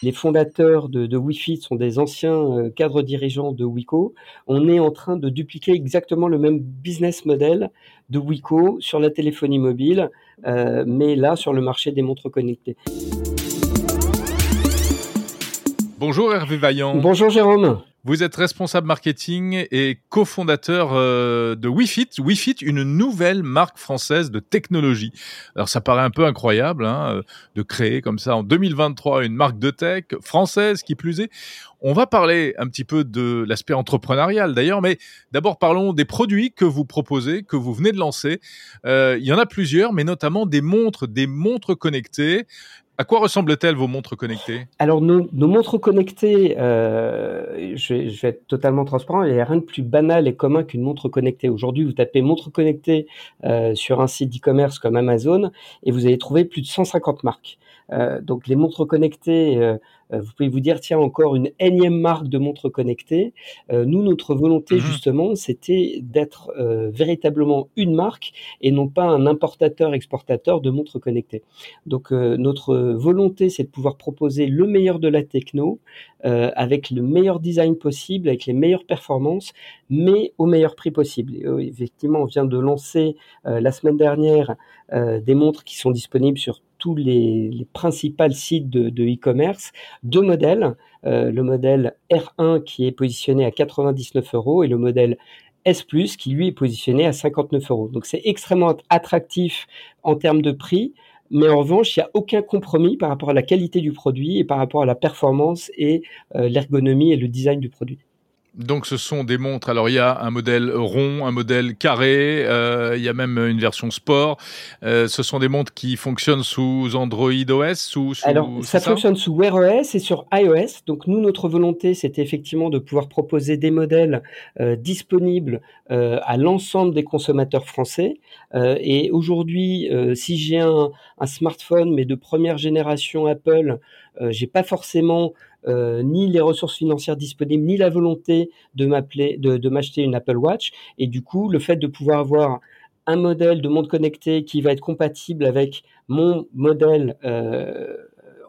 Les fondateurs de, de Wi-Fi sont des anciens euh, cadres dirigeants de Wico. On est en train de dupliquer exactement le même business model de Wico sur la téléphonie mobile, euh, mais là sur le marché des montres connectées. Bonjour Hervé Vaillant. Bonjour Jérôme. Vous êtes responsable marketing et cofondateur euh, de WeFit. WeFit, une nouvelle marque française de technologie. Alors ça paraît un peu incroyable hein, euh, de créer comme ça en 2023 une marque de tech française qui plus est. On va parler un petit peu de l'aspect entrepreneurial d'ailleurs, mais d'abord parlons des produits que vous proposez, que vous venez de lancer. Euh, il y en a plusieurs, mais notamment des montres, des montres connectées. À quoi ressemblent-elles vos montres connectées? Alors nos, montres connectées, euh, je, vais être totalement transparent, il n'y a rien de plus banal et commun qu'une montre connectée. Aujourd'hui, vous tapez montre connectée euh, sur un site d'e-commerce comme Amazon et vous allez trouver plus de 150 marques. Euh, donc les montres connectées, euh, vous pouvez vous dire tiens encore une énième marque de montres connectées. nous, notre volonté mmh justement, c'était d'être véritablement une marque et non pas un importateur-exportateur de montres connectées. Donc notre volonté, c'est de pouvoir proposer le meilleur de la techno avec le meilleur design possible, avec les meilleures performances, mais au meilleur prix possible. Et, effectivement, on vient de lancer la semaine dernière des montres qui sont disponibles sur tous les, principaux sites de e-commerce, deux modèles, euh, le modèle R1 qui est positionné à 99 euros et le modèle S qui lui est positionné à 59 euros. Donc c'est extrêmement attractif en termes de prix, mais en revanche, il n'y a aucun compromis par rapport à la qualité du produit et par rapport à la performance et euh, l'ergonomie et le design du produit. Donc ce sont des montres. Alors il y a un modèle rond, un modèle carré, euh, il y a même une version sport. Euh, ce sont des montres qui fonctionnent sous Android OS, sous, sous Alors ça, ça fonctionne sous Wear OS et sur iOS. Donc nous notre volonté c'était effectivement de pouvoir proposer des modèles euh, disponibles euh, à l'ensemble des consommateurs français. Euh, et aujourd'hui, euh, si j'ai un, un, smartphone mais de première génération Apple, j'ai pas forcément euh, ni les ressources financières disponibles, ni la volonté de m'appeler, de, m'acheter une Apple Watch. Et du coup, le fait de pouvoir avoir un modèle de montre connecté qui va être compatible avec mon modèle euh,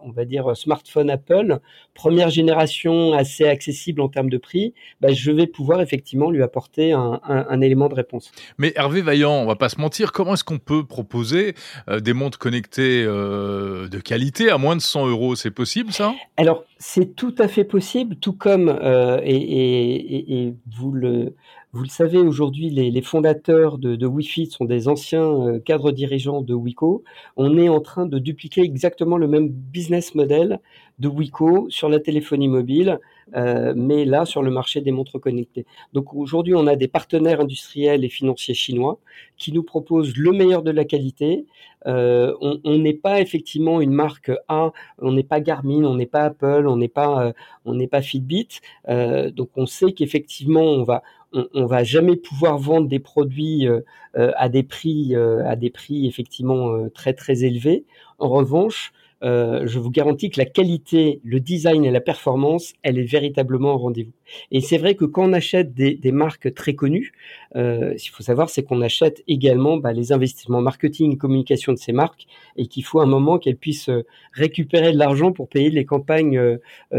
on va dire, smartphone Apple, première génération assez accessible en termes de prix, bah, je vais pouvoir effectivement lui apporter un, un, un, élément de réponse. Mais Hervé Vaillant, on va pas se mentir, comment est-ce qu'on peut proposer euh, des montres connectées euh, de qualité à moins de 100 euros? C'est possible ça? Alors, c'est tout à fait possible, tout comme, euh, et, et, et, vous le vous le savez, aujourd'hui, les, fondateurs de, de Wi-Fi sont des anciens euh, cadres dirigeants de Wico. On est en train de dupliquer exactement le même business model de Wico sur la téléphonie mobile, euh, mais là sur le marché des montres connectées. Donc aujourd'hui, on a des partenaires industriels et financiers chinois qui nous proposent le meilleur de la qualité. Euh, on n'est pas effectivement une marque A, on n'est pas Garmin, on n'est pas Apple, on n'est pas euh, on n'est pas Fitbit. Euh, donc on sait qu'effectivement on va on, va jamais pouvoir vendre des produits euh, euh à des prix à des prix effectivement très très élevés. En revanche, je vous garantis que la qualité, le design et la performance, elle est véritablement au rendez-vous. Et c'est vrai que quand on achète des, marques très connues, ce qu'il faut savoir, c'est qu'on achète également bah, les investissements marketing et communication de ces marques et qu'il faut un moment qu'elles puissent récupérer de l'argent pour payer les campagnes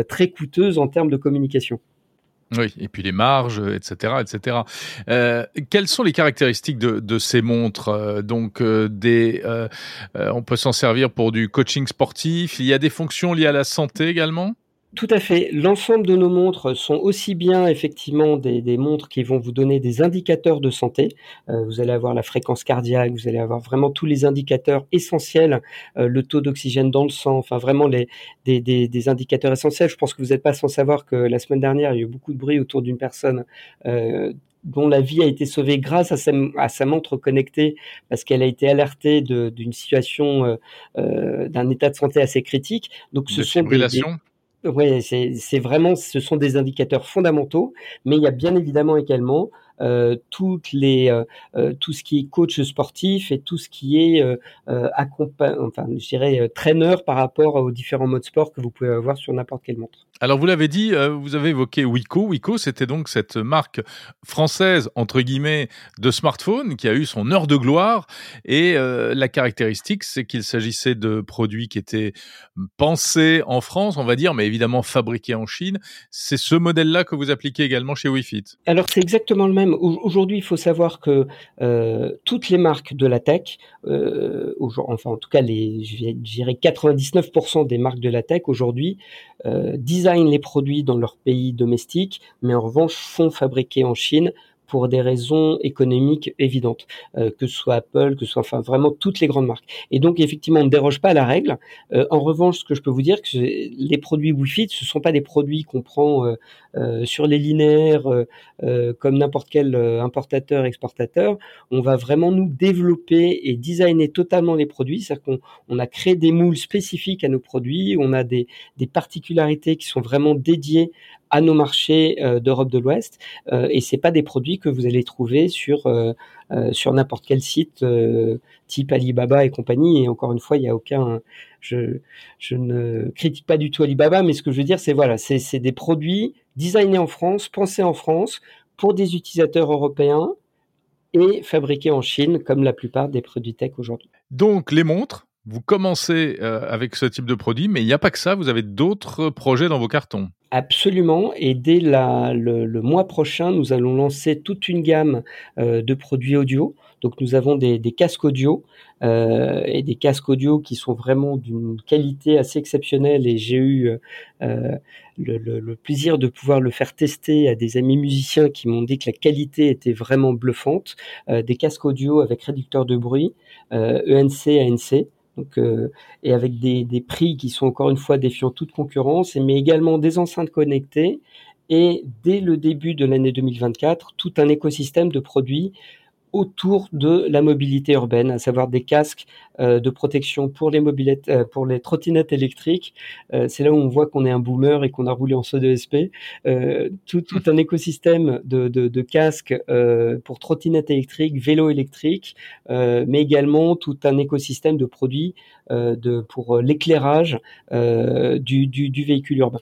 très coûteuses en termes de communication. Oui, et puis les marges, etc., etc. Euh, quelles sont les caractéristiques de, de ces montres euh, Donc, euh, des, euh, euh, on peut s'en servir pour du coaching sportif. Il y a des fonctions liées à la santé également? Tout à fait. L'ensemble de nos montres sont aussi bien effectivement des, des, montres qui vont vous donner des indicateurs de santé. Euh, vous allez avoir la fréquence cardiaque, vous allez avoir vraiment tous les indicateurs essentiels, euh, le taux d'oxygène dans le sang, enfin vraiment les, des, des, des, indicateurs essentiels. Je pense que vous n'êtes pas sans savoir que la semaine dernière, il y a eu beaucoup de bruit autour d'une personne euh, dont la vie a été sauvée grâce à sa, à sa montre connectée parce qu'elle a été alertée d'une situation, euh, d'un état de santé assez critique. Donc, ce de sont des, des, oui, c'est vraiment, ce sont des indicateurs fondamentaux, mais il y a bien évidemment également toutes les, tout ce qui est coach sportif et tout ce qui est accompagn... enfin, je dirais trainer par rapport aux différents modes sport que vous pouvez avoir sur n'importe quelle montre. Alors vous l'avez dit, vous avez évoqué Wiko. Wiko, c'était donc cette marque française entre guillemets de smartphone qui a eu son heure de gloire et la caractéristique, c'est qu'il s'agissait de produits qui étaient pensés en France, on va dire, mais évidemment fabriqués en Chine. C'est ce modèle-là que vous appliquez également chez WeFit Alors c'est exactement le même. Aujourd'hui, il faut savoir que euh, toutes les marques de la tech, euh, enfin en tout cas les, je dirais 99% des marques de la tech aujourd'hui euh, les produits dans leur pays domestique, mais en revanche font fabriquer en Chine pour des raisons économiques évidentes, euh, que ce soit Apple, que ce soit enfin vraiment toutes les grandes marques. Et donc effectivement, on ne déroge pas à la règle. Euh, en revanche, ce que je peux vous dire, que les produits Wi-Fi, ce sont pas des produits qu'on prend euh, sur les linéaires comme n'importe quel importateur, exportateur. On va vraiment nous développer et designer totalement les produits, c'est-à-dire qu'on on a créé des moules spécifiques à nos produits, on a des, des particularités qui sont vraiment dédiées à nos marchés euh, d'Europe de l'Ouest euh, et c'est pas des produits que vous allez trouver sur euh, sur n'importe quel site type Alibaba et compagnie et encore une fois il y a aucun je, je ne critique pas du tout Alibaba mais ce que je veux dire c'est voilà c'est des produits designés en France pensés en France pour des utilisateurs européens et fabriqués en Chine comme la plupart des produits tech aujourd'hui. Donc les montres vous commencez avec ce type de produit, mais il n'y a pas que ça, vous avez d'autres projets dans vos cartons. Absolument. Et dès le, mois prochain, nous allons lancer toute une gamme euh, de produits audio. Donc nous avons des, casques audio euh, et des casques audio qui sont vraiment d'une qualité assez exceptionnelle. Et j'ai eu euh, le, plaisir de pouvoir le faire tester à des amis musiciens qui m'ont dit que la qualité était vraiment bluffante. Des casques audio avec réducteur de bruit, ENC, e ANC. Euh, et avec des, des, prix qui sont encore une fois défiant toute concurrence, mais également des enceintes connectées et dès le début de l'année 2024, tout un écosystème de produits autour de la mobilité urbaine, à savoir des casques euh, de protection pour les euh, pour les trottinettes électriques. Euh, c'est là où on voit qu'on est un boomer et qu'on a roulé en saut de SP. Tout, tout, un écosystème de, de, de casques pour trottinettes électriques, vélos électriques, mais également tout un écosystème de produits de, pour l'éclairage du, du, du véhicule urbain.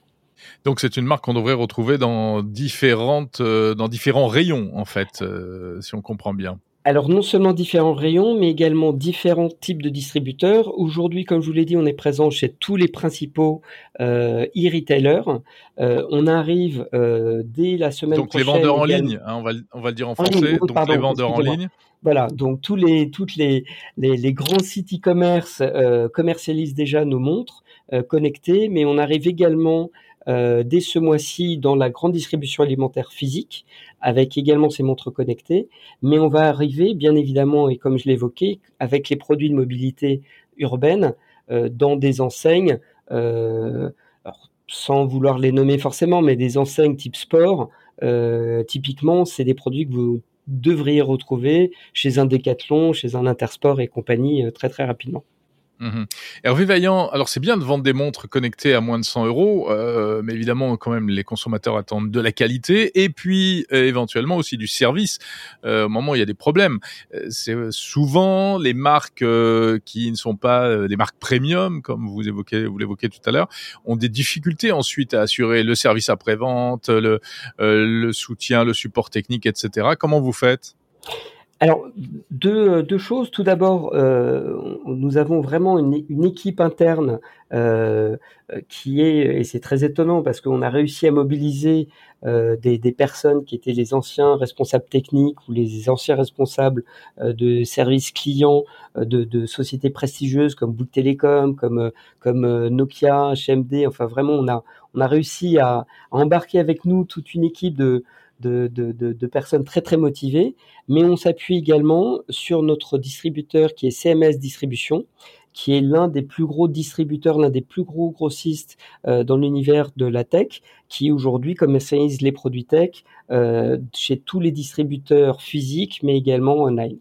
Donc c'est une marque qu'on devrait retrouver dans différentes, euh, dans différents rayons en fait, euh, si on comprend bien. Alors non seulement différents rayons, mais également différents types de distributeurs. Aujourd'hui, comme je vous l'ai dit, on est présent chez tous les principaux euh, e-retailers. Euh, on arrive euh, dès la semaine donc prochaine. Donc les vendeurs en ligne, hein, on, va, on va le dire en français. donc pardon, les vendeurs en ligne. Voilà, donc tous les, toutes les, les, les grands sites e-commerce commercialisent déjà nos montres connectées, mais on arrive également euh, dès ce mois-ci dans la grande distribution alimentaire physique, avec également ces montres connectées. Mais on va arriver, bien évidemment, et comme je l'évoquais, avec les produits de mobilité urbaine euh, dans des enseignes, euh, sans vouloir les nommer forcément, mais des enseignes type sport. Typiquement, c'est des produits que vous devriez retrouver chez un Decathlon, chez un Intersport et compagnie très très rapidement. Mmh. Hervé Vaillant, alors c'est bien de vendre des montres connectées à moins de 100 euros, euh, mais évidemment quand même les consommateurs attendent de la qualité et puis euh, éventuellement aussi du service euh, au moment où il y a des problèmes. Euh, c'est euh, souvent les marques euh, qui ne sont pas des marques premium, comme vous évoquez, vous l'évoquez tout à l'heure, ont des difficultés ensuite à assurer le service après-vente, le, le soutien, le support technique, etc. Comment vous faites? Alors, deux, choses. Tout d'abord, euh, nous avons vraiment une, équipe interne euh, qui est, et c'est très étonnant parce qu'on a réussi à mobiliser euh, des, personnes qui étaient les anciens responsables techniques ou les anciens responsables de services clients de, sociétés prestigieuses comme Bouygues Télécom, comme, comme Nokia, HMD. Enfin, vraiment, on a, on a réussi à embarquer avec nous toute une équipe de de, de, de, de, personnes très très motivées, mais on s'appuie également sur notre distributeur qui est CMS Distribution, qui est l'un des plus gros distributeurs, l'un des plus gros grossistes euh, dans l'univers de la tech, qui aujourd'hui commercialise les produits tech euh, chez tous les distributeurs physiques, mais également online.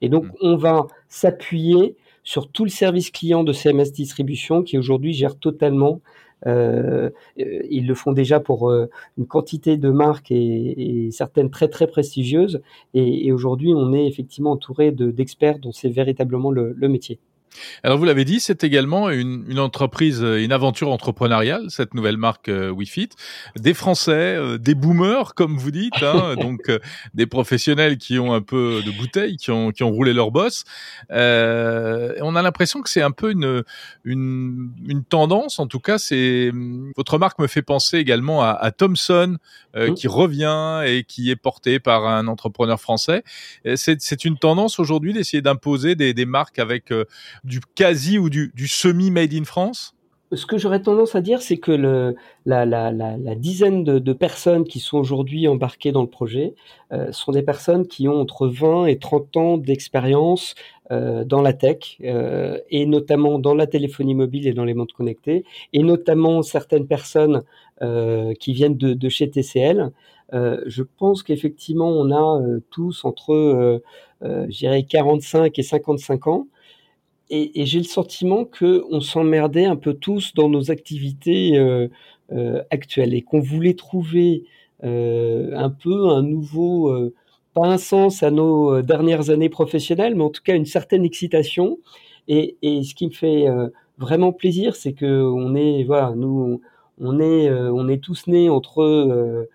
Et donc, mmh. on va s'appuyer sur tout le service client de CMS Distribution qui aujourd'hui gère totalement ils le font déjà pour une quantité de marques et, certaines très très prestigieuses. Et, aujourd'hui, on est effectivement entouré d'experts dont c'est véritablement le métier. Alors vous l'avez dit, c'est également une, une, entreprise, une aventure entrepreneuriale, cette nouvelle marque euh, WeFit. Des Français, euh, des boomers, comme vous dites, hein, donc euh, des professionnels qui ont un peu de bouteilles, qui ont, qui ont roulé leur boss. Euh, on a l'impression que c'est un peu une, une, une, tendance, en tout cas, c'est votre marque me fait penser également à, à Thomson, mmh. qui revient et qui est porté par un entrepreneur français. C'est une tendance aujourd'hui d'essayer d'imposer des, des marques avec du quasi ou du, semi made in France? Ce que j'aurais tendance à dire, c'est que la, dizaine de, personnes qui sont aujourd'hui embarquées dans le projet euh, sont des personnes qui ont entre 20 et 30 ans d'expérience euh, dans la tech, euh, et notamment dans la téléphonie mobile et dans les montres connectées, et notamment certaines personnes qui viennent de, de chez TCL. je pense qu'effectivement, on a tous entre, je dirais, 45 et 55 ans et, j'ai le sentiment que on s'emmerdait un peu tous dans nos activités euh, euh, actuelles et qu'on voulait trouver euh, un peu un nouveau, pas un sens à nos dernières années professionnelles, mais en tout cas une certaine excitation. Et, et ce qui me fait vraiment plaisir, c'est que on est, voilà, nous, on est, on est tous nés entre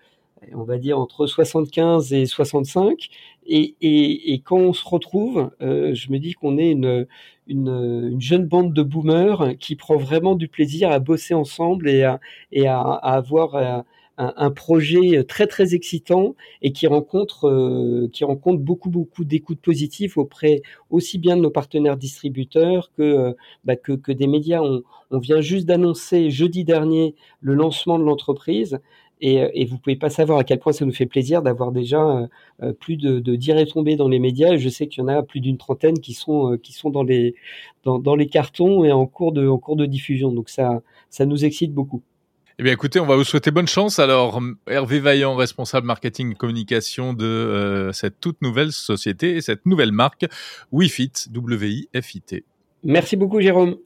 on va dire entre 75 et 65. Et, et, et quand on se retrouve, euh, je me dis qu'on est une, une, une, jeune bande de boomers qui prend vraiment du plaisir à bosser ensemble et à, et à, à avoir un, projet très très excitant et qui rencontre euh, qui rencontre beaucoup beaucoup d'écoutes positives auprès aussi bien de nos partenaires distributeurs que euh, bah, que, que, des médias. On vient juste d'annoncer jeudi dernier le lancement de l'entreprise et, et vous pouvez pas savoir à quel point ça nous fait plaisir d'avoir déjà euh, euh, plus de, de 10 retombées dans les médias. Et je sais qu'il y en a plus d'une trentaine qui sont, euh, qui sont dans, les, dans, dans, les cartons et en cours, de, en cours de diffusion. Donc ça, ça nous excite beaucoup. Eh bien, écoutez, on va vous souhaiter bonne chance. Alors, Hervé Vaillant, responsable marketing et communication de cette toute nouvelle société et cette nouvelle marque WeFit, W-I-F-I-T. Merci beaucoup, Jérôme.